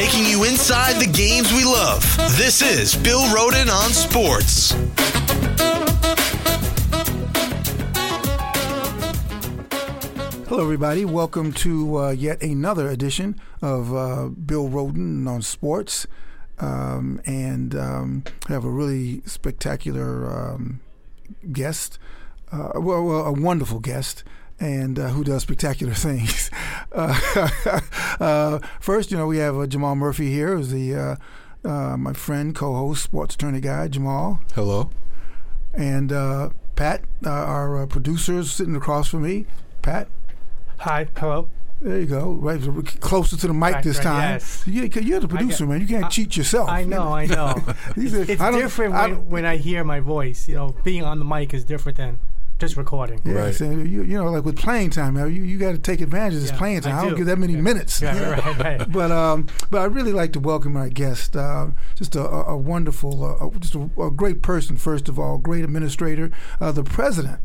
taking you inside the games we love. This is Bill Rhoden on Sports. Hello, everybody. Welcome to uh, yet another edition of uh, Bill Rhoden on Sports. Um, and um, I have a really spectacular um, guest, uh, well, well, a wonderful guest and uh, who does spectacular things. Uh, uh, first, you know, we have uh, Jamal Murphy here, who's the uh, uh, my friend, co-host, sports attorney guy, Jamal, Hello. and Pat, our producer, is sitting across from me. Pat, Hi, hello. there you go, right closer to the mic Right, this right, time. yes. You, you're the producer, man. You can't cheat yourself. I know, I know. These are- it's I don't- different I when, don't- when I hear my voice. You know, being on the mic is different than just recording. Yeah, Right. so you, you know, like with playing time, you, you got to take advantage of this Yeah, playing time. I, I don't do. give that many Yeah. minutes. Yeah, right, right. But um, but I really like to welcome our guest. Uh, just a, a a wonderful, uh, just a, a great person. First of all, great administrator, uh, the president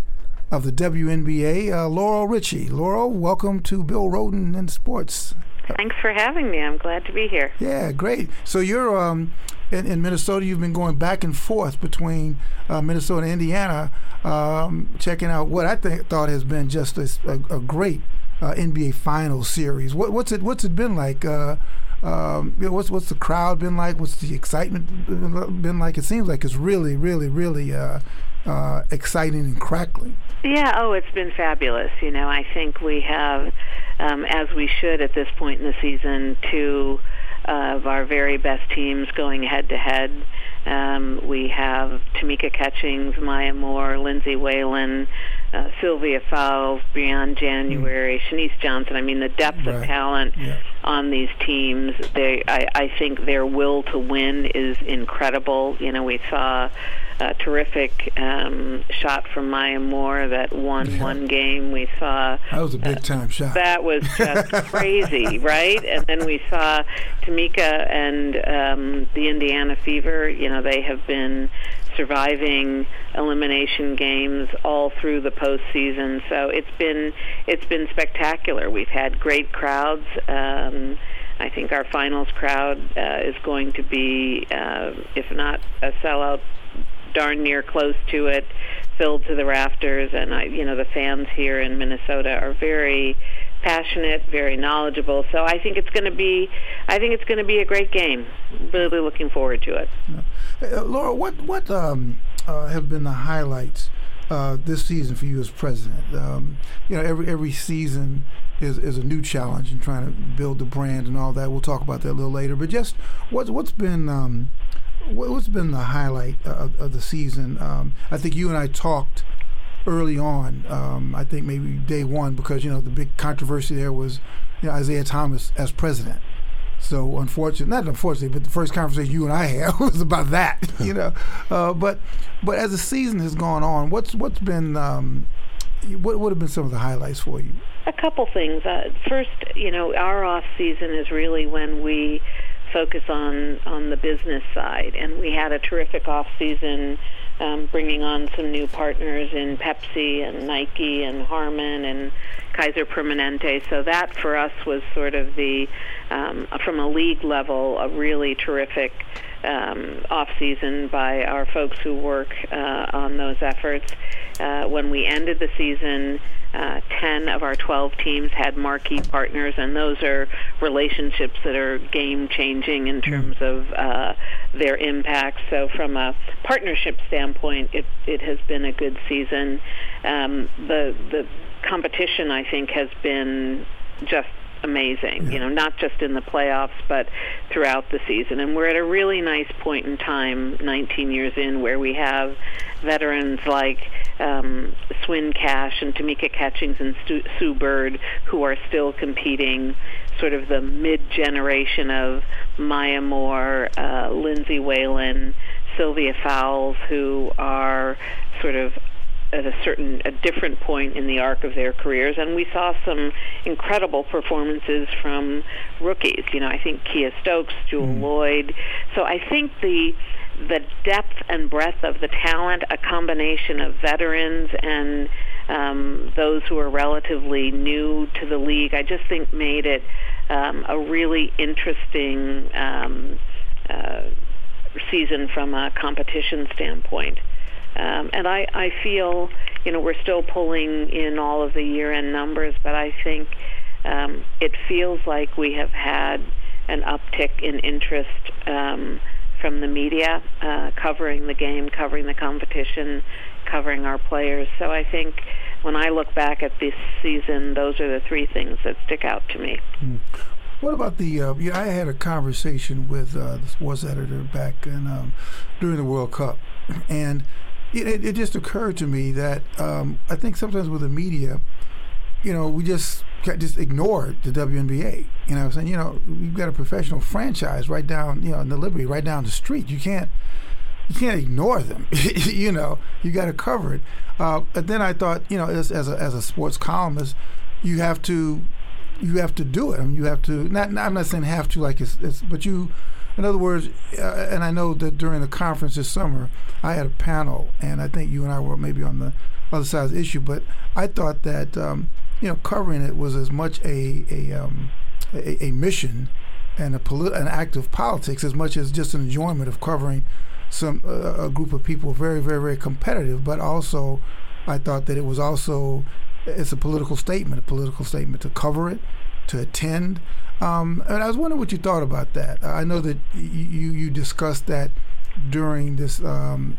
of the WNBA, uh, Laurel Ritchie. Laurel, welcome to Bill Rhoden in Sports. Thanks for having me. I'm glad to be here. Yeah, great. So you're um, in, in Minnesota. You've been going back and forth between uh, Minnesota and Indiana, um, checking out what I think thought has been just a, a, a great uh, NBA Finals series. What, what's it What's it been like? Uh, um, what's what's the crowd been like? What's the excitement been like? It seems like it's really, really, really uh, uh, exciting and crackling. Yeah, oh, it's been fabulous. You know, I think we have, um, as we should at this point in the season, of our very best teams going head to head. Um, we have Tamika Catchings, Maya Moore, Lindsay Whalen, uh, Sylvia Fowles, Briann January, Shenise Johnson. I mean, the depth Right. of talent Yeah. on these teams. They, I, I think their will to win is incredible. You know, we saw a terrific um, shot from Maya Moore that won Yeah. one game. We saw That was a big time shot. that was just crazy, right? And then we saw Tamika and um, the Indiana Fever. You know, they have been surviving elimination games all through the postseason. So it's been it's been spectacular. We've had great crowds. Um, I think our finals crowd uh, is going to be, uh, if not a sellout, darn near close to it, filled to the rafters. And I, you know, the fans here in Minnesota are very passionate, very knowledgeable. So I think it's going to be, I think it's going to be a great game. Really looking forward to it. Uh, Laura, what what um, uh, have been the highlights uh, this season for you as president? Um, you know, every every season is, is a new challenge in trying to build the brand and all that. We'll talk about that a little later. But just what's what's been um, what, what's been the highlight of, of the season? Um, I think you and I talked early on. Um, I think maybe day one because you know the big controversy there was you know, Isiah Thomas as president. So unfortunately, not unfortunately, but the first conversation you and I had was about that, you know. Uh, but but as the season has gone on, what's what's been um, what would have been some of the highlights for you? A couple things. Uh, first, you know, our off season is really when we focus on on the business side, and we had a terrific off season, um, bringing on some new partners in Pepsi and Nike and Harman and Kaiser Permanente. So that for us was sort of the um, from a league level a really terrific um, off season by our folks who work uh, on those efforts. Uh, when we ended the season, uh, 10 of our 12 teams had marquee partners, and those are relationships that are game changing in terms of uh, their impact. So, from a partnership standpoint, it, it has been a good season. Um, the, the competition, I think, has been just amazing, you know, not just in the playoffs, but throughout the season. And we're at a really nice point in time, 19 years in, where we have veterans like um, Swin Cash and Tamika Catchings and Stu- Sue Bird who are still competing, sort of the mid-generation of Maya Moore, uh, Lindsay Whalen, Sylvia Fowles, who are sort of at a certain a different point in the arc of their careers and we saw some incredible performances from rookies. You know i think kiah stokes jewell loyd. So i think the the depth and breadth of the talent a combination of veterans and um, those who are relatively new to the league i just think made it um, a really interesting um, uh, season from a competition standpoint. Um, and I, I feel, you know, we're still pulling in all of the year-end numbers, but I think um, it feels like we have had an uptick in interest um, from the media uh, covering the game, covering the competition, covering our players. So I think when I look back at this season, those are the three things that stick out to me. Mm. What about the? Uh, yeah, I had a conversation with uh, the sports editor back in, um, during the World Cup, and it, it, just occurred to me that um, I think sometimes with the media, you know, we just just ignore the WNBA. You know, I'm saying, you know, you've got a professional franchise right down, you know, in the Liberty, right down the street. You can't you can't ignore them. you know, you got to cover it. Uh, but then I thought, you know, as, as a as a sports columnist, you have to you have to do it. I mean, you have to. Not, I'm not saying have to like it's, it's but you. In other words, uh, and I know that during the conference this summer, I had a panel, and I think you and I were maybe on the other side of the issue, but I thought that um, you know covering it was as much a a, um, a, a mission and a politi- an act of politics as much as just an enjoyment of covering some uh, a group of people very very very competitive, but also I thought that it was also it's a political statement, a political statement to cover it, to attend. Um, and I was wondering what you thought about that. I know that you you discussed that during this um,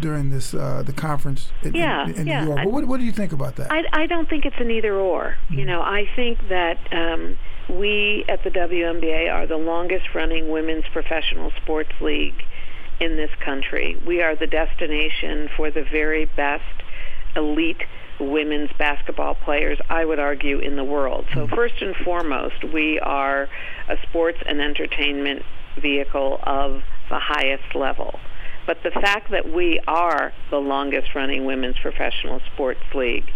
during this uh, the conference in, yeah, in, in yeah. New York. what, what do you think about that? I, I don't think it's an either or. Mm-hmm. You know, I think that um, we at the WNBA are the longest running women's professional sports league in this country. We are the destination for the very best elite women's basketball players, I would argue, in the world. So, first and foremost, we are a sports and entertainment vehicle of the highest level. But the fact that we are the longest running women's professional sports league,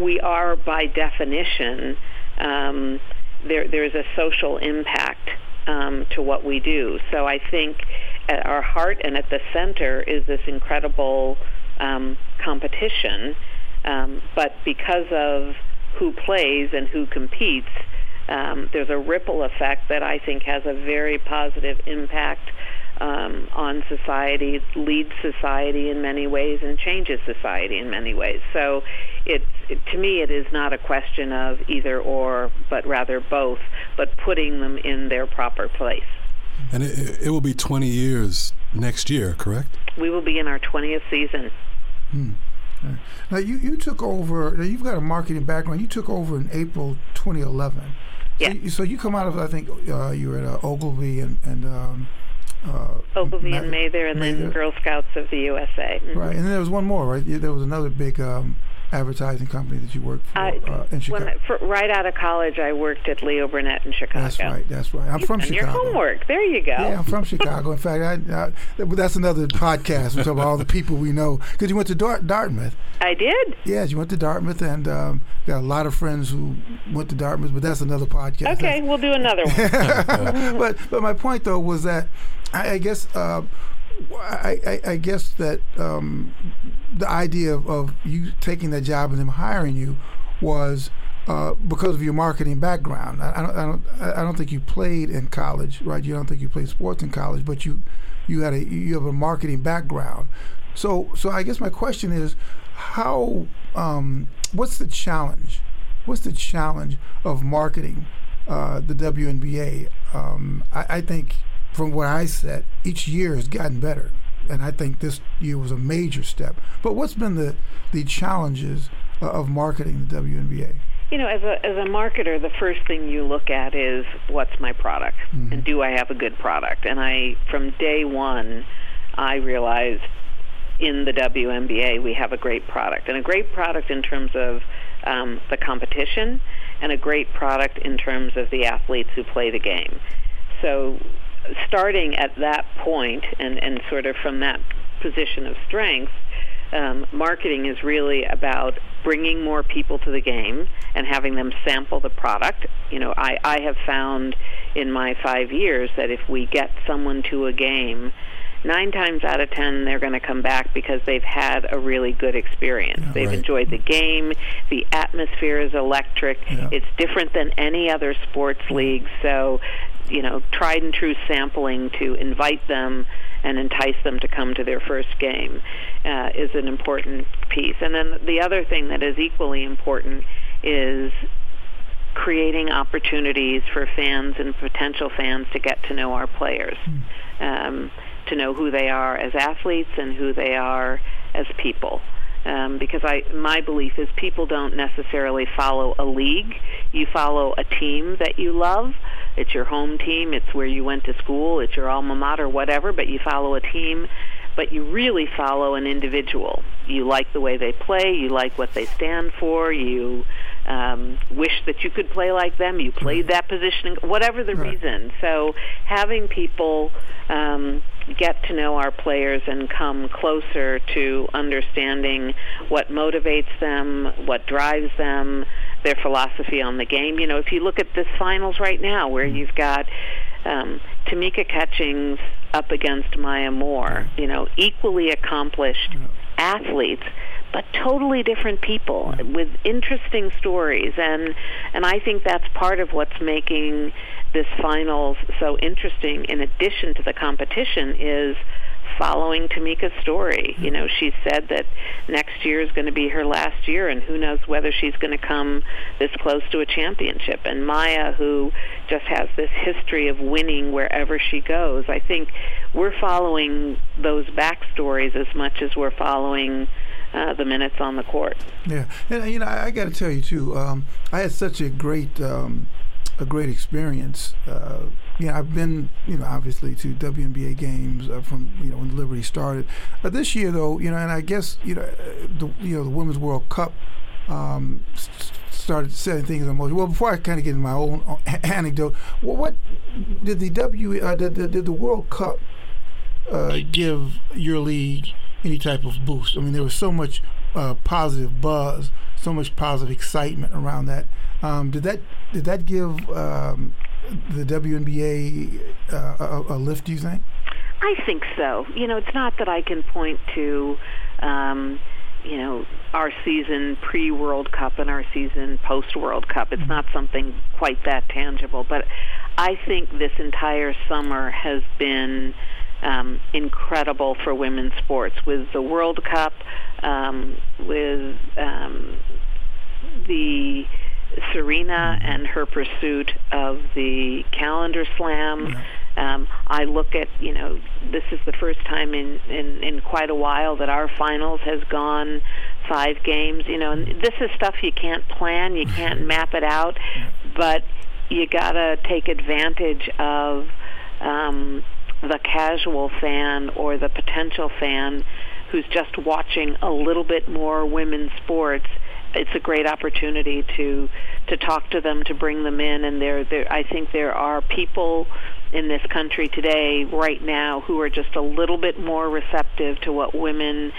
we are by definition, um, there, there's a social impact um, to what we do. So I think at our heart and at the center is this incredible um, competition um, but because of who plays and who competes, um, there's a ripple effect that I think has a very positive impact um, on society, leads society in many ways, and changes society in many ways. So, it's it, to me, it is not a question of either or, but rather both, but putting them in their proper place. And it, it will be 20 years next year, correct? We will be in our 20th season. Hmm. Now you, you took over. Now you've got a marketing background. You took over in April 2011. Yeah. So, you, so you come out of I think uh, you were at uh, Ogilvy and and um, uh, Ogilvy Ma- and Mather, and Mather. then Girl Scouts of the USA. Mm-hmm. Right, and then there was one more. Right, there was another big um, advertising company that you worked for uh, in Chicago? When, for, right out of college, I worked at Leo Burnett in Chicago. That's right. That's right. I'm You've from done Chicago. Your homework. There you go. Yeah, I'm from Chicago. In fact, I, I, that's another podcast. We talk about all the people we know because you went to Dart, Dartmouth. I did. Yes, you went to Dartmouth, and um, got a lot of friends who went to Dartmouth. But that's another podcast. Okay, that's, we'll do another one. but but my point though was that I, I guess. Uh, I, I, I, guess that um, the idea of, of, you taking that job and them hiring you was uh, because of your marketing background. I, I, don't, I don't I don't think you played in college, right? You don't think you played sports in college, but you you had a you have a marketing background. So so I guess my question is how um, what's the challenge? What's the challenge of marketing uh, the WNBA? Um, I, I think from what I said, each year has gotten better. And I think this year was a major step. But what's been the, the challenges uh, of marketing the WNBA? You know, as a, as a marketer, the first thing you look at is what's my product? Mm-hmm. And do I have a good product? And I, from day one, I realized in the WNBA we have a great product. And a great product in terms of um, the competition and a great product in terms of the athletes who play the game. So starting at that point and, and sort of from that position of strength, um, marketing is really about bringing more people to the game and having them sample the product. You know, I, I have found in my five years that if we get someone to a game nine times out of ten they're going to come back because they've had a really good experience. Yeah, they've right. enjoyed the game. The atmosphere is electric. Yeah. It's different than any other sports league. So, you know, tried and true sampling to invite them and entice them to come to their first game uh, is an important piece. And then the other thing that is equally important is creating opportunities for fans and potential fans to get to know our players, um, to know who they are as athletes and who they are as people. Um, because I, my belief is people don't necessarily follow a league. You follow a team that you love. It's your home team. It's where you went to school. It's your alma mater, whatever. But you follow a team. But you really follow an individual. You like the way they play. You like what they stand for. You um, wish that you could play like them. You played that position, whatever the Right. reason. So having people um, get to know our players and come closer to understanding what motivates them, what drives them, their philosophy on the game. You know, if you look at this finals right now, where you've got um, Tamika Catchings up against Maya Moore, you know, equally accomplished athletes, but totally different people with interesting stories, and and I think that's part of what's making this finals so interesting. In addition to the competition, is following Tamika's story. You know, she said that next year is going to be her last year, and who knows whether she's going to come this close to a championship. And Maya, who just has this history of winning wherever she goes, I think we're following those backstories as much as we're following uh, the minutes on the court. Yeah, and you know, I, I got to tell you too. Um, I had such a great, um, a great experience. Uh, know, I've been, you know, obviously to WNBA games uh, from you know when Liberty started. Uh, this year, though, you know, and I guess you know, uh, the you know the Women's World Cup um, started setting things in motion. Well, before I kind of get into my own uh, anecdote, what, what did the W uh, did, did, did the World Cup give your league any type of boost? I mean, there was so much positive buzz, so much positive excitement around that. Um, did that did that give um, the WNBA uh, a, a lift? Do you think? I think so. You know, it's not that I can point to, um, you know, our season pre World Cup and our season post World Cup. It's not something quite that tangible. But I think this entire summer has been um, incredible for women's sports with the World Cup, um, with um, the Serena and her pursuit of the calendar slam. Um, I look at, you know, this is the first time in, in, in quite a while that our finals has gone five games, you know, and this is stuff you can't plan, you can't map it out, but you got to take advantage of um, the casual fan or the potential fan who's just watching a little bit more women's sports it's a great opportunity to to talk to them to bring them in and there there I think there are people in this country today right now who are just a little bit more receptive to what women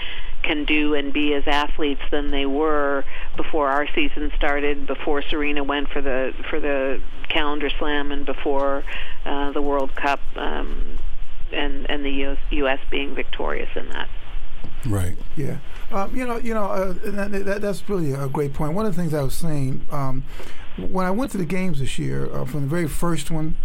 can do and be as athletes than they were before our season started, before Serena went for the for the calendar slam, and before uh, the World Cup, um, and and the US, U.S. being victorious in that. Right. Yeah, um, you know, you know, uh, that, that, that's really a great point. One of the things I was saying um, when I went to the games this year, uh, from the very first one,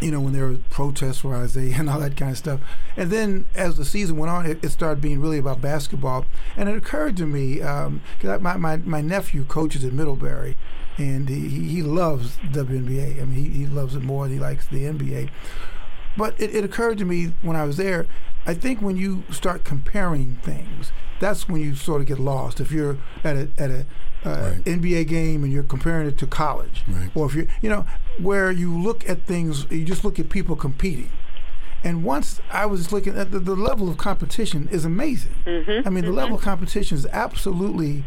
you know, when there were protests for Isiah and all that kind of stuff, and then as the season went on, it, it started being really about basketball. And it occurred to me because my, my my nephew coaches at Middlebury, and he, he loves WNBA. I mean, he, he loves it more than he likes the NBA. But it, it occurred to me when I was there. I think when you start comparing things, that's when you sort of get lost. If you're at a at a uh, Right. NBA game and you're comparing it to college, Right. or if you you know where you look at things, you just look at people competing. And once I was looking at the, the level of competition is amazing. I mean, the level of competition is absolutely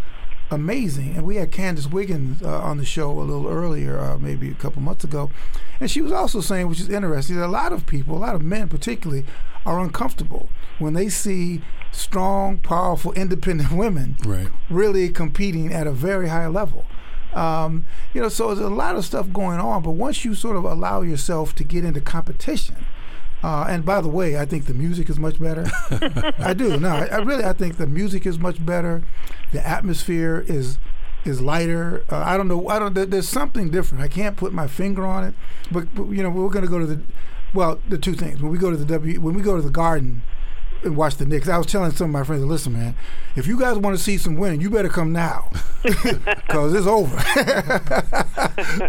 amazing. And we had Candice Wiggins uh, on the show a little earlier, uh, maybe a couple months ago, and she was also saying, which is interesting, that a lot of people, a lot of men particularly, are uncomfortable when they see strong, powerful, independent women Right. really competing at a very high level. Um, you know, so there's a lot of stuff going on, but once you sort of allow yourself to get into competition, Uh, and by the way, I think the music is much better. I do. No, I, I really I think the music is much better. The atmosphere is is lighter. Uh, I don't know. I don't. There's something different. I can't put my finger on it. But, but you know, we're going to go to the. Well, the two things. When we go to the W, when we go to the Garden and watch the Knicks, I was telling some of my friends, listen, man, if you guys want to see some winning, you better come now, because it's over.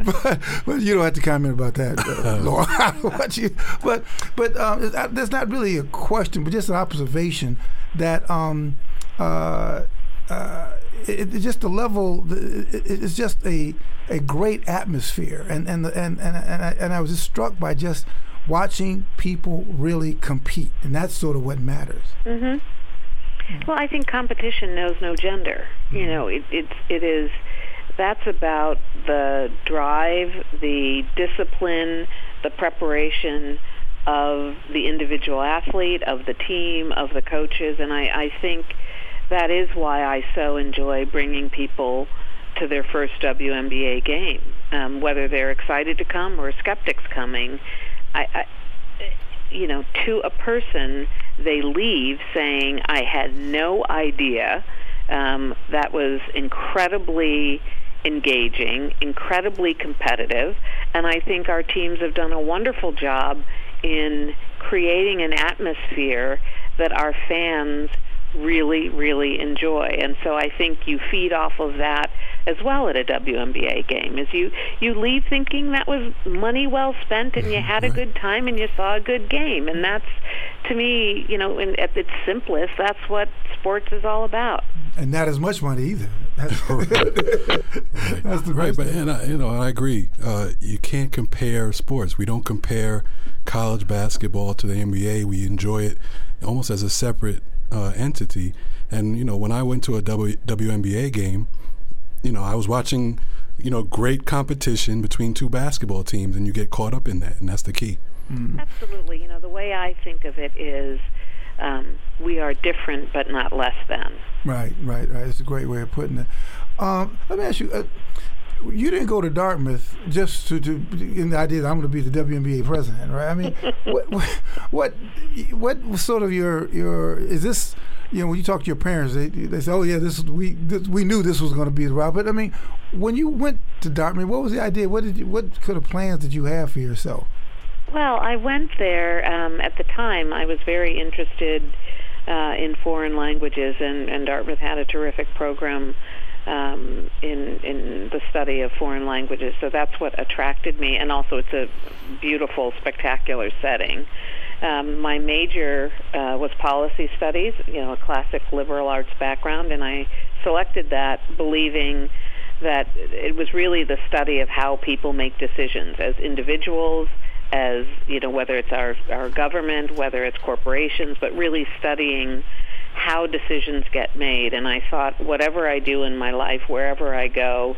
but, but, you don't have to comment about that, uh, Laura. but you, but but um, there's not really a question, but just an observation that. Um, uh, uh, it, it's just the level. It, it's just a a great atmosphere, and and the, and and and I, and I was just struck by just watching people really compete, and that's sort of what matters. Mm-hmm. Well, I think competition knows no gender. Mm-hmm. You know, it, it's it is that's about the drive, the discipline, the preparation of the individual athlete, of the team, of the coaches, and I, I think that is why I so enjoy bringing people to their first WNBA game, um, whether they're excited to come or skeptics coming. I, I, you know, to a person, they leave saying, "I had no idea." Um, that was incredibly engaging, incredibly competitive, and I think our teams have done a wonderful job in creating an atmosphere that our fans really, really enjoy. And so I think you feed off of that as well at a WNBA game. Is you you leave thinking that was money well spent and you had a good time and you saw a good game. And that's to me, you know, in, at its simplest, that's what sports is all about. And not as much money either. That's, right. that's the right. But and I, you know, I agree. Uh, you can't compare sports. We don't compare college basketball to the NBA. We enjoy it almost as a separate uh, entity. And you know, when I went to a w- WNBA game, you know, I was watching, you know, great competition between two basketball teams, and you get caught up in that, and that's the key. Mm. Absolutely. You know, the way I think of it is. Um, we are different, but not less than. Right, right, right. It's a great way of putting it. Um, let me ask you: uh, you didn't go to Dartmouth just to, to in the idea that I'm going to be the WNBA president, right? I mean, what, what, what, what sort of your your is this? You know, when you talk to your parents, they, they say, "Oh yeah, this we this, we knew this was going to be the route." But I mean, when you went to Dartmouth, what was the idea? What did you, what kind of plans did you have for yourself? Well, I went there um, at the time. I was very interested uh, in foreign languages, and, and Dartmouth had a terrific program um, in in the study of foreign languages. So that's what attracted me, and also it's a beautiful, spectacular setting. Um, my major uh, was policy studies, you know, a classic liberal arts background, and I selected that believing that it was really the study of how people make decisions as individuals, as you know, whether it's our our government, whether it's corporations, but really studying how decisions get made. And I thought, whatever I do in my life, wherever I go,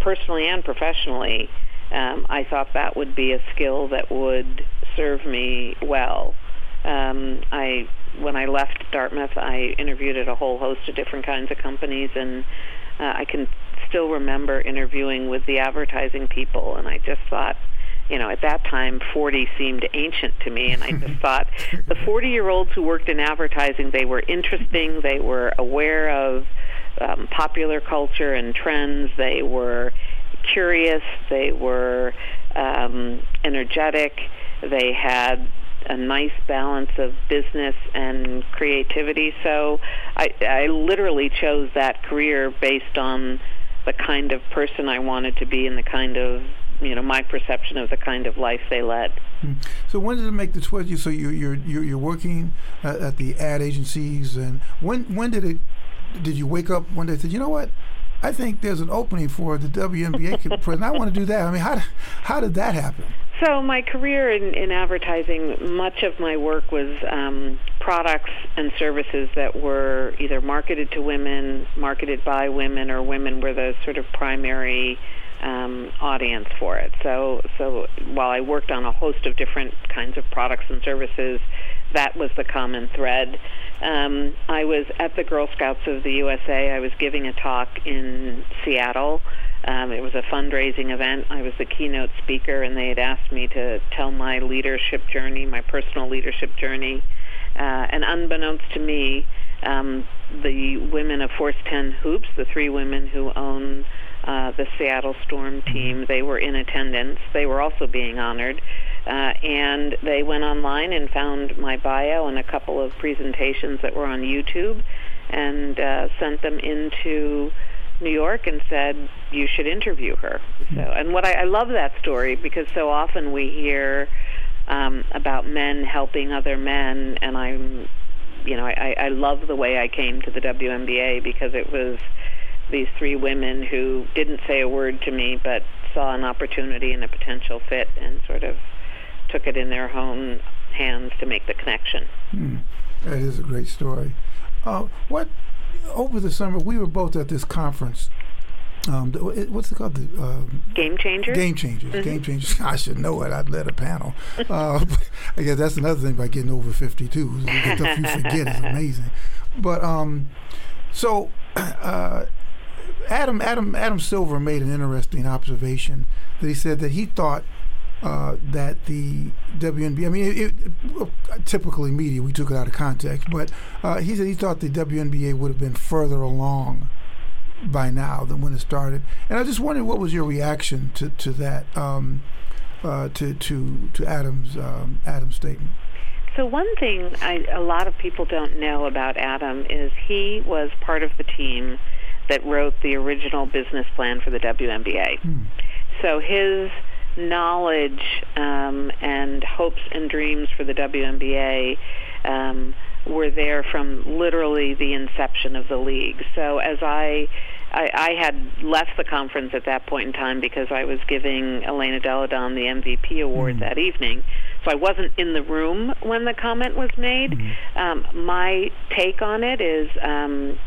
personally and professionally, um, I thought that would be a skill that would serve me well. Um, I when I left Dartmouth, I interviewed at a whole host of different kinds of companies, and uh, I can still remember interviewing with the advertising people, and I just thought, you know, at that time, 40 seemed ancient to me, and I just thought the 40 year olds who worked in advertising, they were interesting, they were aware of um, popular culture and trends, they were curious, they were um, energetic, they had a nice balance of business and creativity. So I, I literally chose that career based on the kind of person I wanted to be and the kind of you know my perception of the kind of life they led. Hmm. So when did it make the switch? So you're you're you're working at the ad agencies, and when when did it? Did you wake up one day and say, you know what? I think there's an opening for the WNBA president. I want to do that. I mean, how how did that happen? So my career in, in advertising, much of my work was um, products and services that were either marketed to women, marketed by women, or women were the sort of primary um, audience for it. So, so while I worked on a host of different kinds of products and services, that was the common thread. Um, I was at the Girl Scouts of the USA. I was giving a talk in Seattle Um, it was a fundraising event. I was the keynote speaker, and they had asked me to tell my leadership journey, my personal leadership journey. Uh, and unbeknownst to me, um, the women of Force 10 Hoops, the three women who own uh, the Seattle Storm team, they were in attendance. They were also being honored. Uh, and they went online and found my bio and a couple of presentations that were on YouTube and uh, sent them into New York and said you should interview her. So, and what I, I love that story because so often we hear um, about men helping other men, and I'm, you know, I, I love the way I came to the WNBA because it was these three women who didn't say a word to me but saw an opportunity and a potential fit and sort of took it in their own hands to make the connection. Mm, that is a great story. Uh, what over the summer we were both at this conference. Um, what's it called? The uh, Game Changers. Game Changers. Mm-hmm. Game Changers. I should know it. I'd led a panel. uh, I guess that's another thing by getting over fifty-two. The stuff you forget is amazing. But um, so uh, Adam Adam Adam Silver made an interesting observation that he said that he thought uh, that the WNBA, I mean, it, it, typically media, we took it out of context, but uh, he said he thought the WNBA would have been further along by now than when it started. And I just wondered what was your reaction to, to that, um, uh, to, to, to Adam's, um, Adam's statement? So one thing I, a lot of people don't know about Adam is he was part of the team that wrote the original business plan for the WNBA. Hmm. So his knowledge um, and hopes and dreams for the WNBA um, were there from literally the inception of the league. So as I, I, I had left the conference at that point in time because I was giving Elena Delle Donne the MVP award mm. that evening. So I wasn't in the room when the comment was made. Mm-hmm. Um, my take on it is um,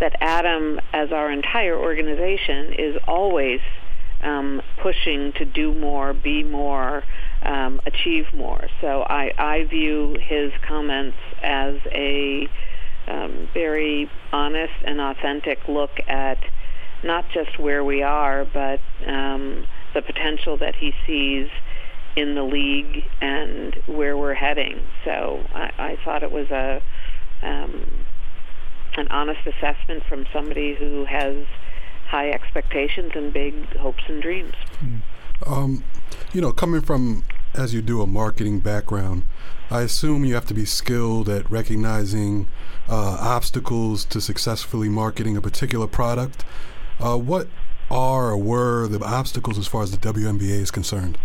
that Adam, as our entire organization, is always um, pushing to do more, be more, um, achieve more. So I, I view his comments as a um, very honest and authentic look at not just where we are, but um, the potential that he sees in the league and where we're heading. So I, I thought it was a um, an honest assessment from somebody who has high expectations and big hopes and dreams. Mm. Um, you know, coming from as you do a marketing background, I assume you have to be skilled at recognizing uh, obstacles to successfully marketing a particular product. Uh, what are or were the obstacles as far as the WNBA is concerned?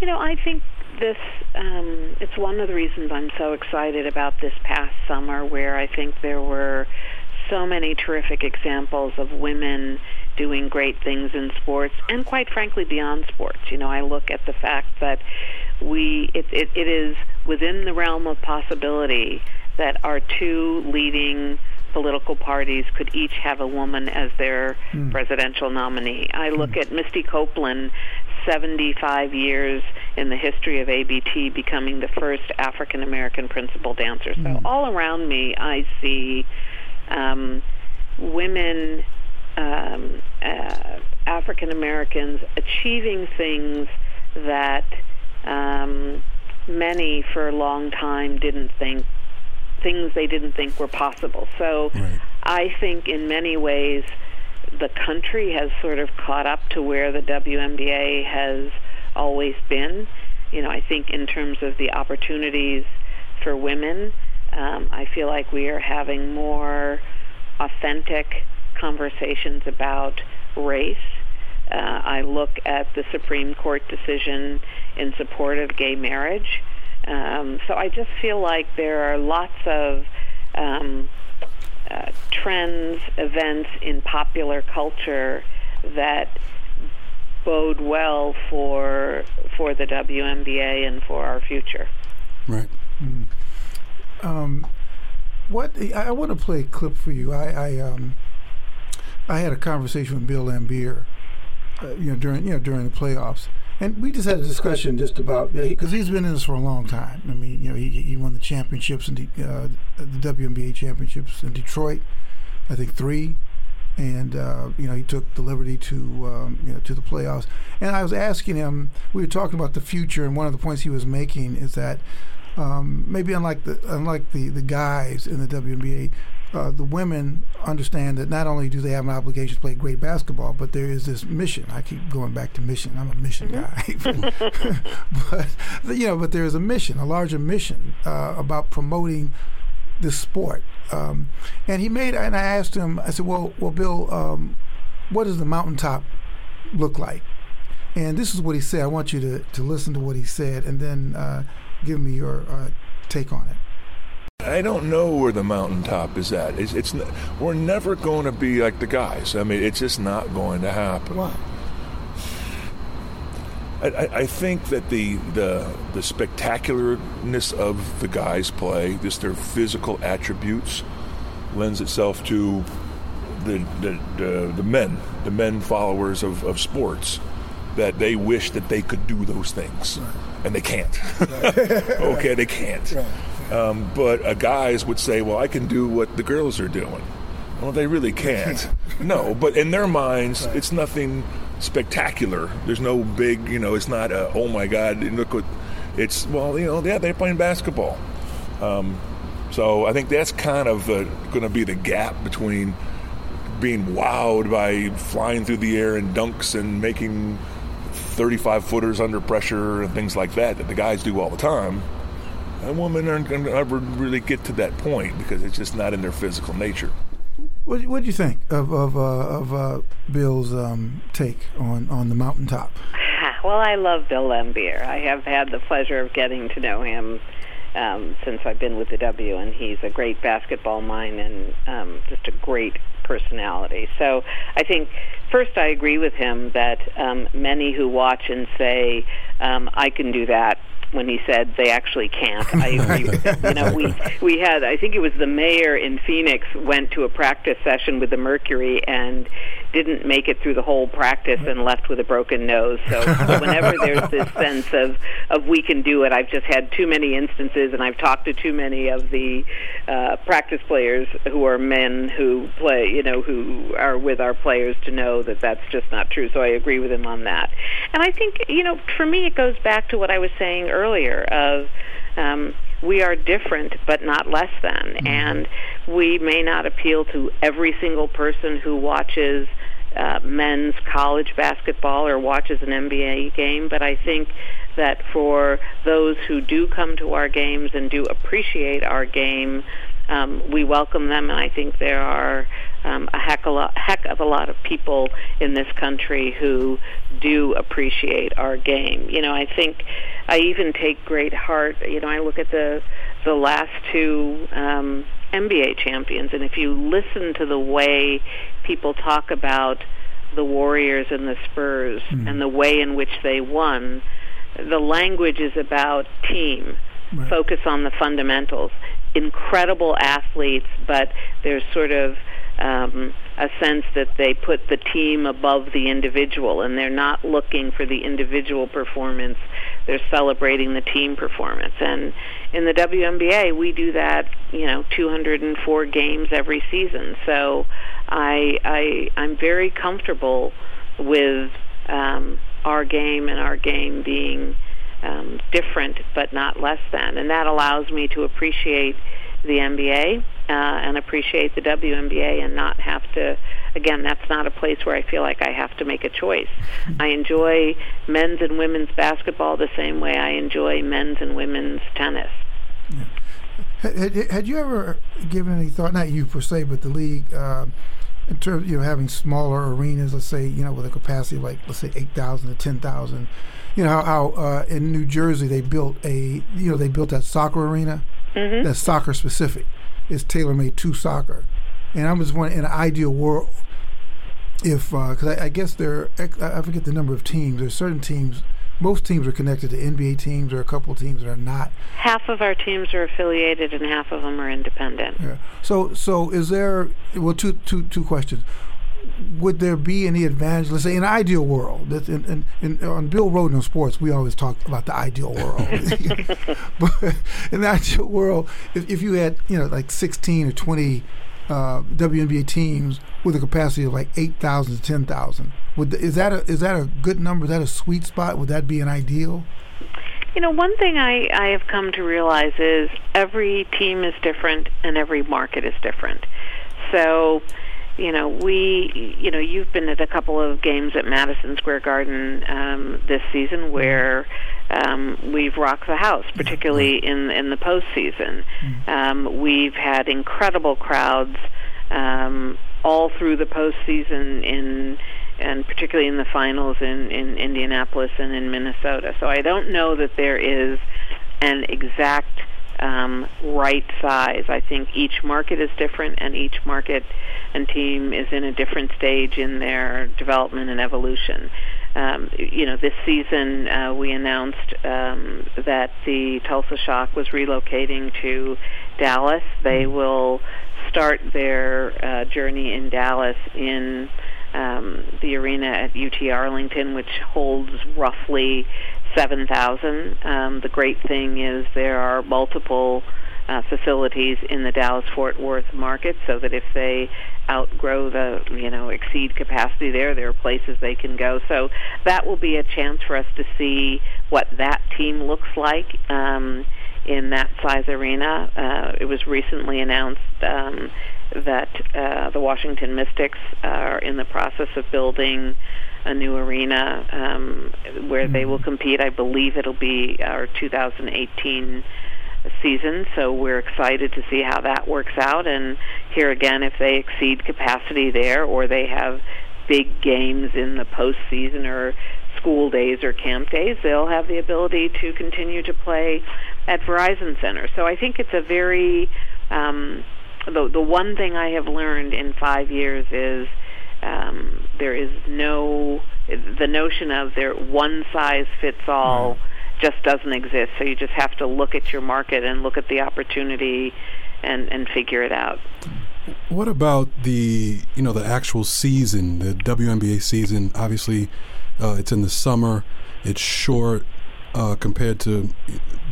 You know, I think this um, it's one of the reasons I'm so excited about this past summer where I think there were so many terrific examples of women doing great things in sports and quite frankly beyond sports. You know, I look at the fact that we it, it, it is within the realm of possibility that our two leading political parties could each have a woman as their mm. presidential nominee. I look mm. at Misty Copeland 75 years in the history of ABT becoming the first African American principal dancer. So mm. all around me I see um, women, um, uh, African Americans achieving things that um, many for a long time didn't think things they didn't think were possible. So right. I think in many ways the country has sort of caught up to where the WNBA has always been. You know, I think in terms of the opportunities for women, um, I feel like we are having more authentic conversations about race. Uh, I look at the Supreme Court decision in support of gay marriage. Um, so I just feel like there are lots of um, uh, trends, events in popular culture that bode well for for the WNBA and for our future. Right. Mm. Um, what I, I, want to play a clip for you. I I, um, I had a conversation with Bill Laimbeer, uh, you know, during you know during the playoffs, and we just had a discussion just about because he's been in this for a long time. I mean, you know, he, he won the championships and uh, the WNBA championships in Detroit, I think three, and uh, you know he took the liberty to um, you know to the playoffs. And I was asking him, we were talking about the future, and one of the points he was making is that um, maybe unlike the unlike the the guys in the WNBA. Uh, the women understand that not only do they have an obligation to play great basketball, but there is this mission. I keep going back to mission. I'm a mission Mm-hmm. guy, but you know, but there is a mission, a larger mission uh, about promoting this sport. Um, and he made, and I asked him, I said, well, well, Bill, um, what does the mountaintop look like? And this is what he said. I want you to, to listen to what he said and then uh, give me your uh, take on it. I don't know where the mountaintop is at. It's, it's we're never going to be like the guys. I mean, it's just not going to happen. Why? I, I think that the, the the spectacularness of the guys' play, just their physical attributes, lends itself to the the, the, the men, the men followers of, of sports, that they wish that they could do those things, and they can't. okay, they can't. Um, but uh, guys would say, "Well, I can do what the girls are doing." Well, they really can't. no, but in their minds, it's nothing spectacular. There's no big, you know, it's not a, oh my God, look what, it's, well, you know, yeah, they're playing basketball. Um, so I think that's kind of going to be the gap between being wowed by flying through the air and dunks and making 35 footers under pressure and things like that that the guys do all the time. And women aren't going to ever really get to that point because it's just not in their physical nature. What What do you think of of, uh, of uh, Bill's um, take on, on the mountaintop? Well, I love Bill Laimbeer. I have had the pleasure of getting to know him um, since I've been with the W, and he's a great basketball mind and um, just a great personality. So I think first I agree with him that um, many who watch and say, um, "I can do that." When he said they actually can't, I agree with him. You know, we we had I think it was the mayor in Phoenix went to a practice session with the Mercury and didn't make it through the whole practice and left with a broken nose. So whenever there's this sense of of we can do it, I've just had too many instances, and I've talked to too many of the uh, practice players who are men who play, you know, who are with our players to know that that's just not true. So I agree with him on that. And I think, you know, for me, it goes back to what I was saying earlier of. Um, we are different but not less than and we may not appeal to every single person who watches uh, men's college basketball or watches an NBA game but I think that for those who do come to our games and do appreciate our game um, we welcome them, and I think there are um, a heck, a lot, heck of a lot of people in this country who do appreciate our game. You know, I think I even take great heart. You know, I look at the the last two um, NBA champions, and if you listen to the way people talk about the Warriors and the Spurs and the way in which they won, the language is about team. Right. Focus on the fundamentals. Incredible athletes, but there's sort of um, a sense that they put the team above the individual, and they're not looking for the individual performance. They're celebrating the team performance. And in the WNBA, we do that, you know, 204 games every season. So I, I I'm very comfortable with um, our game and our game being um, different but not less than, and that allows me to appreciate the NBA uh, and appreciate the WNBA and not have to. Again, that's not a place where I feel like I have to make a choice. I enjoy men's and women's basketball the same way I enjoy men's and women's tennis. Had, had, had you ever given any thought, not you per se, but the league, uh, in terms of you know having smaller arenas, let's say you know with a capacity of like let's say eight thousand to ten thousand, you know how, how uh, in New Jersey they built a you know they built that soccer arena that's soccer specific. It's tailor made to soccer, and I was wondering in an ideal world if uh, because I, I guess there I I forget the number of teams. There's certain teams. Most teams are connected to NBA teams. There are a couple of teams that are not. Half of our teams are affiliated and half of them are independent. Yeah. So, so is there? Well, two, two, two questions. Would there be any advantage? Let's say in an ideal world, that in, in, in, on Bill Rhoden on Sports, we always talk about the ideal world. but in the ideal world, if, if you had you know like 16 or 20 uh, WNBA teams with a capacity of like eight thousand to ten thousand. Would th- is that a is that a good number? Is that a sweet spot? Would that be an ideal? You know, one thing I, I have come to realize is every team is different and every market is different. So, you know, we, you know, you've been at a couple of games at Madison Square Garden um, this season where um, we've rocked the house, particularly in in the postseason. Um, we've had incredible crowds um, all through the postseason in and particularly in the finals in, in Indianapolis and in Minnesota. So I don't know that there is an exact um, right size. I think each market is different, and each market and team is in a different stage in their development and evolution. Um, you know, this season uh, we announced um, that the Tulsa Shock was relocating to Dallas. They will start their uh, journey in Dallas in um, the arena at UT Arlington, which holds roughly 7,000. Um, the great thing is there are multiple uh, facilities in the Dallas-Fort Worth market, so that if they outgrow the, you know, exceed capacity there, there are places they can go. So that will be a chance for us to see what that team looks like. Um, in that size arena. Uh, it was recently announced um, that uh, the Washington Mystics are in the process of building a new arena um, where mm-hmm. they will compete. I believe it'll be our 2018 season, so we're excited to see how that works out. And here again, if they exceed capacity there or they have big games in the postseason or school days or camp days, they'll have the ability to continue to play at Verizon Center. So I think it's a very um, the the one thing I have learned in five years is um, there is no the notion of there one size fits all just doesn't exist. So you just have to look at your market and look at the opportunity and and figure it out. What about the you know the actual season, the WNBA season? Obviously, uh, it's in the summer. It's short uh, compared to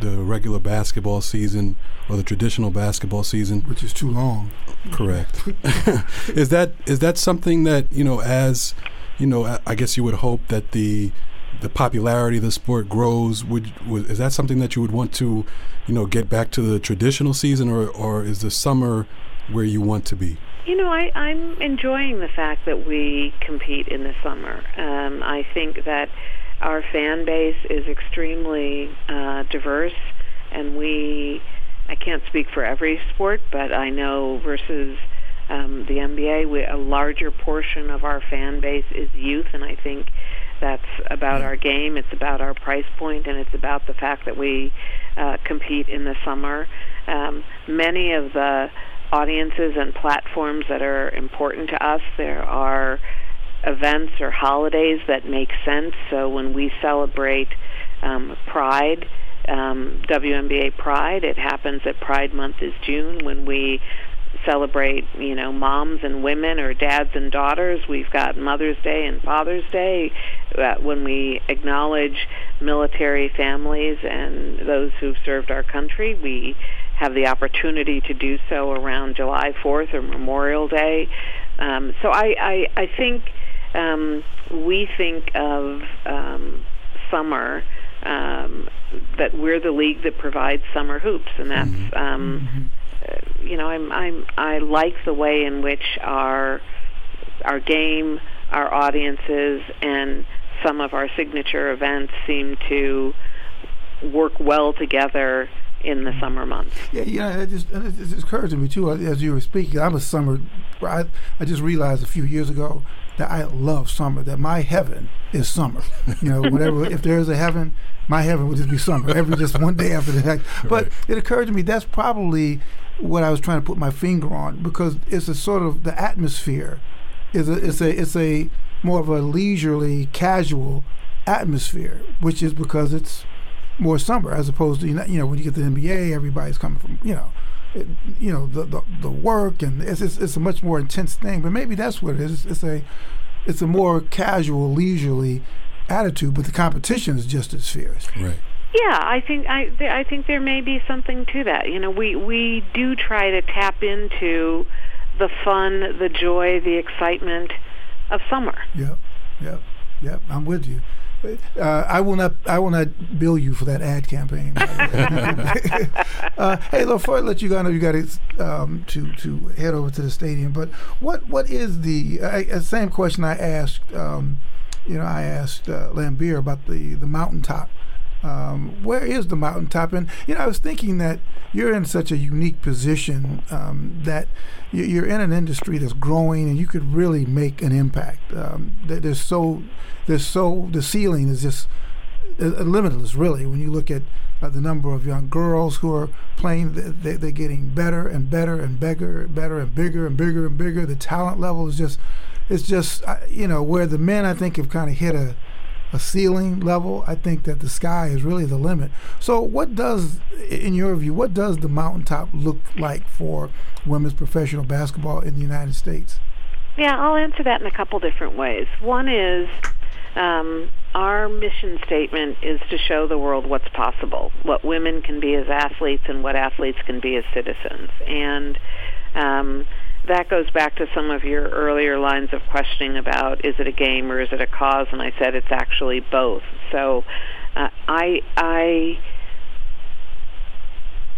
the regular basketball season or the traditional basketball season, which is too long. Correct. is that is that something that you know as you know I guess you would hope that the the popularity of the sport grows would, would is that something that you would want to you know get back to the traditional season or or is the summer where you want to be you know I, i'm enjoying the fact that we compete in the summer um, i think that our fan base is extremely uh, diverse, and we, I can't speak for every sport, but I know versus um, the NBA, we, a larger portion of our fan base is youth, and I think that's about our game. It's about our price point, and it's about the fact that we uh, compete in the summer. Um, many of the audiences and platforms that are important to us, there are events or holidays that make sense. So when we celebrate um, Pride, um, WNBA Pride, it happens that Pride Month is June. When we celebrate, you know, moms and women or dads and daughters, we've got Mother's Day and Father's Day. Uh, when we acknowledge military families and those who've served our country, we have the opportunity to do so around July 4th or Memorial Day. Um, so I, I, I think um, we think of um, summer um, that we're the league that provides summer hoops, and that's mm-hmm. um, mm-hmm. Uh, you know I'm I'm I like the way in which our our game, our audiences, and some of our signature events seem to work well together in the summer months. Yeah, yeah, it just it just occurred to me too as you were speaking. I'm a summer. I I just realized a few years ago that I love summer. That my heaven is summer. You know, whatever. if there is a heaven, my heaven would just be summer. Every just one day after the next. But right. it occurred to me that's probably what I was trying to put my finger on because it's a sort of the atmosphere. Is a it's a it's a more of a leisurely, casual atmosphere, which is because it's more summer as opposed to you know, when you get the NBA, everybody's coming from you know. It, you know the, the the work and it's, it's, it's a much more intense thing, but maybe that's what it is. It's, it's a it's a more casual, leisurely attitude, but the competition is just as fierce. Right. Yeah, I think I th- I think there may be something to that. You know, we we do try to tap into the fun, the joy, the excitement of summer. Yep, yep, yep. I'm with you. Uh, I will not. I will not bill you for that ad campaign. uh, hey, look, before I let you go, I know you got to um, to to head over to the stadium. But what what is the uh, same question I asked? Um, you know, I asked uh, Laimbeer about the the mountaintop. Um, where is the mountaintop? And you know, I was thinking that you're in such a unique position um, that you're in an industry that's growing, and you could really make an impact. Um, there's so there's so the ceiling is just uh, limitless, really. When you look at uh, the number of young girls who are playing, they, they're getting better and better and bigger, better and bigger and bigger and bigger. The talent level is just, it's just, uh, you know, where the men I think have kind of hit a, a ceiling level. I think that the sky is really the limit. So, what does, in your view, what does the mountaintop look like for women's professional basketball in the United States? Yeah, I'll answer that in a couple different ways. One is um, our mission statement is to show the world what's possible, what women can be as athletes, and what athletes can be as citizens. And um, that goes back to some of your earlier lines of questioning about is it a game or is it a cause? And I said it's actually both. So uh, I I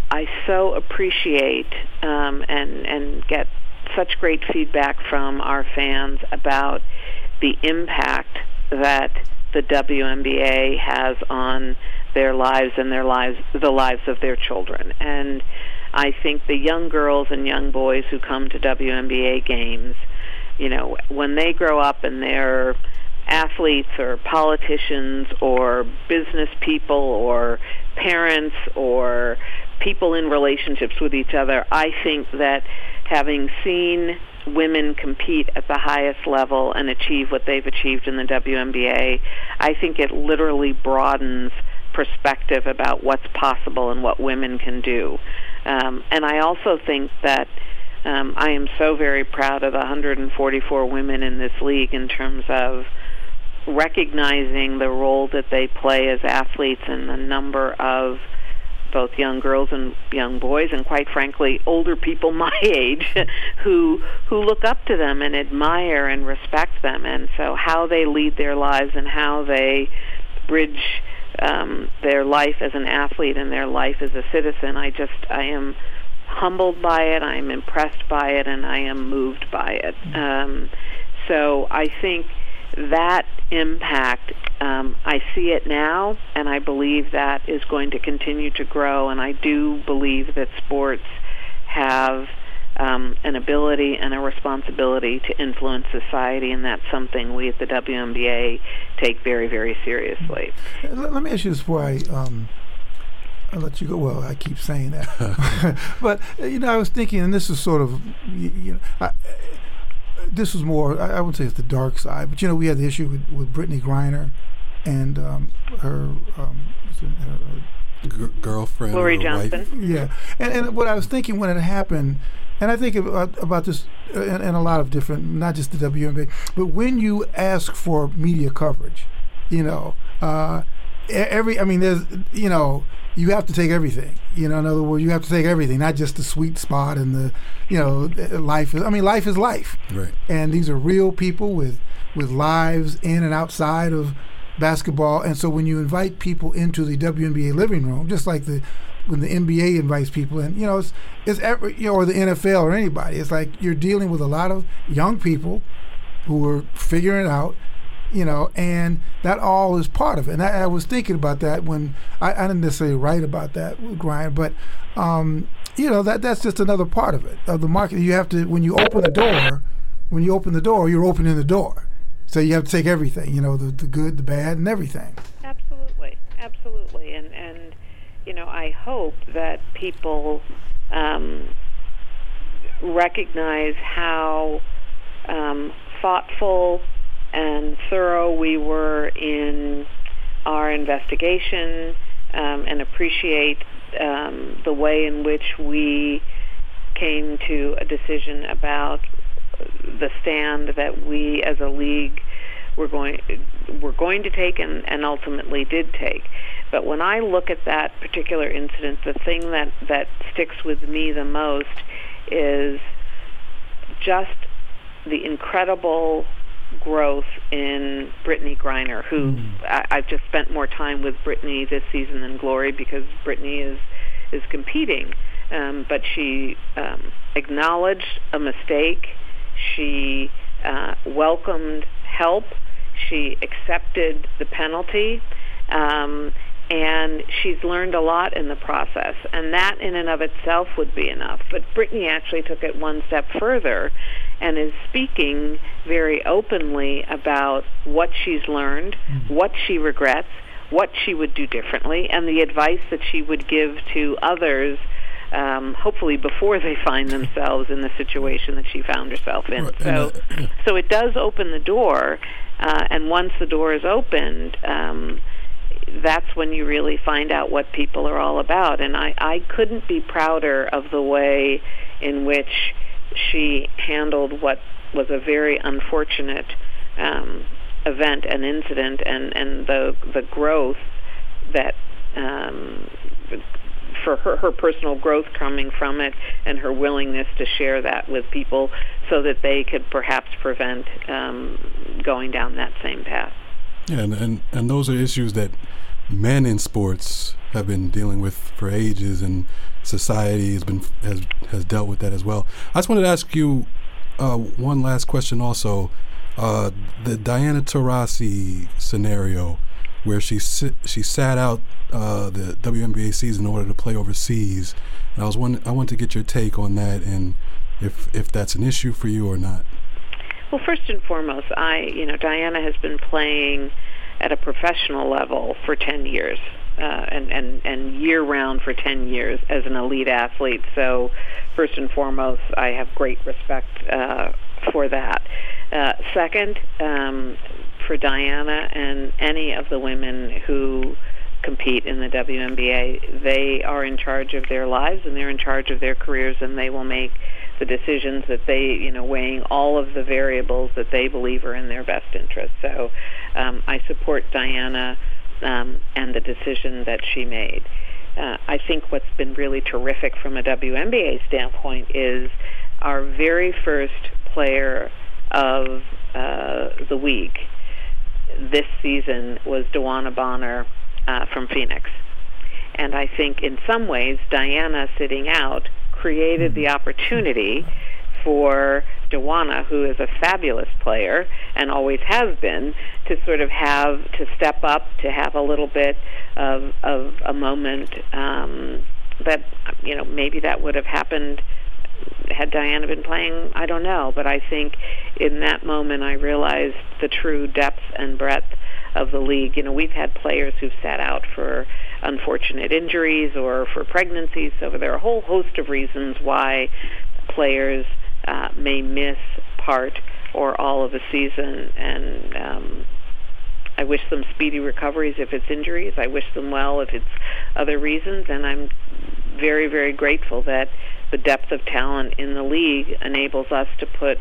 I so appreciate um, and and get such great feedback from our fans about the impact that the WNBA has on their lives and their lives the lives of their children and I think the young girls and young boys who come to WNBA games you know when they grow up and they're athletes or politicians or business people or parents or people in relationships with each other I think that having seen women compete at the highest level and achieve what they've achieved in the WNBA, I think it literally broadens perspective about what's possible and what women can do. Um, and I also think that um, I am so very proud of the 144 women in this league in terms of recognizing the role that they play as athletes and the number of both young girls and young boys and quite frankly older people my age who who look up to them and admire and respect them. And so how they lead their lives and how they bridge um, their life as an athlete and their life as a citizen I just I am humbled by it I am impressed by it and I am moved by it um, so I think that impact, um, I see it now, and I believe that is going to continue to grow. And I do believe that sports have um, an ability and a responsibility to influence society, and that's something we at the WNBA take very, very seriously. Let, let me ask you this before I. Um I'll let you go. Well, I keep saying that, but you know, I was thinking, and this is sort of, you, you know, I, this was more, I, I wouldn't say it's the dark side, but you know, we had the issue with, with Brittney Griner and um, her, um, her G- girlfriend, Glory Johnson. Wife. Yeah, and, and what I was thinking when it happened, and I think about, about this in, in, a lot of different, not just the WNBA, but when you ask for media coverage, you know, uh, every, I mean, there's, you know, you have to take everything. You know, in other words, you have to take everything, not just the sweet spot and the, you know, life is. I mean, life is life. Right. And these are real people with with lives in and outside of basketball. And so when you invite people into the WNBA living room, just like the when the NBA invites people in, you know, it's it's every, you know, or the NFL or anybody, it's like you're dealing with a lot of young people who are figuring out you know, and that all is part of it. And I, I was thinking about that when I, I, didn't necessarily write about that Griner, but um, you know that that's just another part of it of the market. You have to when you open the door, when you open the door, you're opening the door. So you have to take everything, you know, the, the good, the bad, and everything. Absolutely, absolutely, and and you know, I hope that people um, recognize how um, thoughtful and thorough we were in our investigation um, and appreciate um, the way in which we came to a decision about the stand that we as a league were going were going to take and, and ultimately did take. But when I look at that particular incident, the thing that, that sticks with me the most is just the incredible growth in Brittney Griner, who Mm. I, I've just spent more time with Brittney this season than Glory because Brittney is is competing. Um, but she um, acknowledged a mistake. She uh, welcomed help. She accepted the penalty. Um, and she's learned a lot in the process. And that in and of itself would be enough. But Brittney actually took it one step further and is speaking very openly about what she's learned, what she regrets, what she would do differently, and the advice that she would give to others. Um, hopefully, before they find themselves in the situation that she found herself in. Right, So, uh, so it does open the door, uh, and once the door is opened, um, that's when you really find out what people are all about. And I, I couldn't be prouder of the way in which she handled what was a very unfortunate um, event and incident, and and the the growth that. Um, for her, her personal growth coming from it and her willingness to share that with people so that they could perhaps prevent um, going down that same path. Yeah, and, and and those are issues that men in sports have been dealing with for ages, and society has been has has dealt with that as well. I just wanted to ask you uh, one last question. Also, uh, the Diana Taurasi scenario, where she sit, she sat out uh, the WNBA season in order to play overseas, and I was one I want to get your take on that, and if if that's an issue for you or not. Well, first and foremost, I, you know, Diana has been playing at a professional level for 10 years. Uh, and, and, and year round for 10 years as an elite athlete. So, first and foremost, I have great respect uh, for that. Uh, second, um, for Diana and any of the women who compete in the WNBA, they are in charge of their lives and they're in charge of their careers, and they will make the decisions that they, you know, weighing all of the variables that they believe are in their best interest. So um, I support Diana um, and the decision that she made. Uh, I think what's been really terrific from a WNBA standpoint is our very first player of uh, the week this season was DeWanna Bonner uh, from Phoenix. And I think in some ways, Diana sitting out created the opportunity for DeWanna, who is a fabulous player and always has been, to sort of have to step up, to have a little bit of of a moment um, that you know maybe that would have happened had Diana been playing. I don't know, but I think in that moment I realized the true depth and breadth of the league. You know, we've had players who've sat out for unfortunate injuries or for pregnancies. So there are a whole host of reasons why players uh, may miss part or all of a season. And um, I wish them speedy recoveries if it's injuries. I wish them well if it's other reasons. And I'm very, very grateful that the depth of talent in the league enables us to put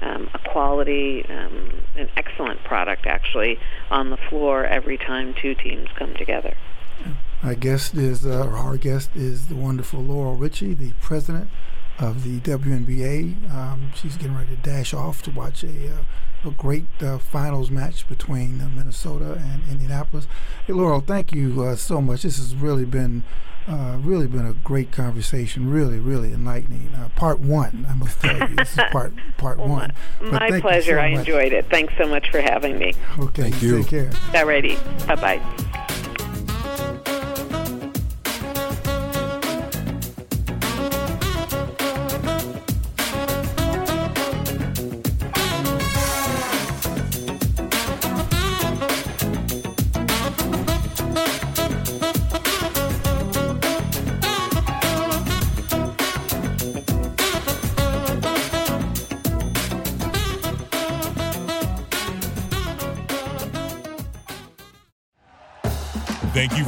um, a quality, um, an excellent product actually on the floor every time two teams come together. Our guest is, uh, or our guest is the wonderful Laurel Ritchie, the president of the WNBA. Um, she's getting ready to dash off to watch a, uh, a great uh, finals match between uh, Minnesota and Indianapolis. Hey, Laurel, thank you uh, so much. This has really been. Uh, really been a great conversation. Really, really enlightening. Uh, part one, I must tell you, this is part part Well, one. my, But my pleasure. so I enjoyed it. Thanks so much for having me. Okay, Thank you. Take care. Alrighty. Bye bye.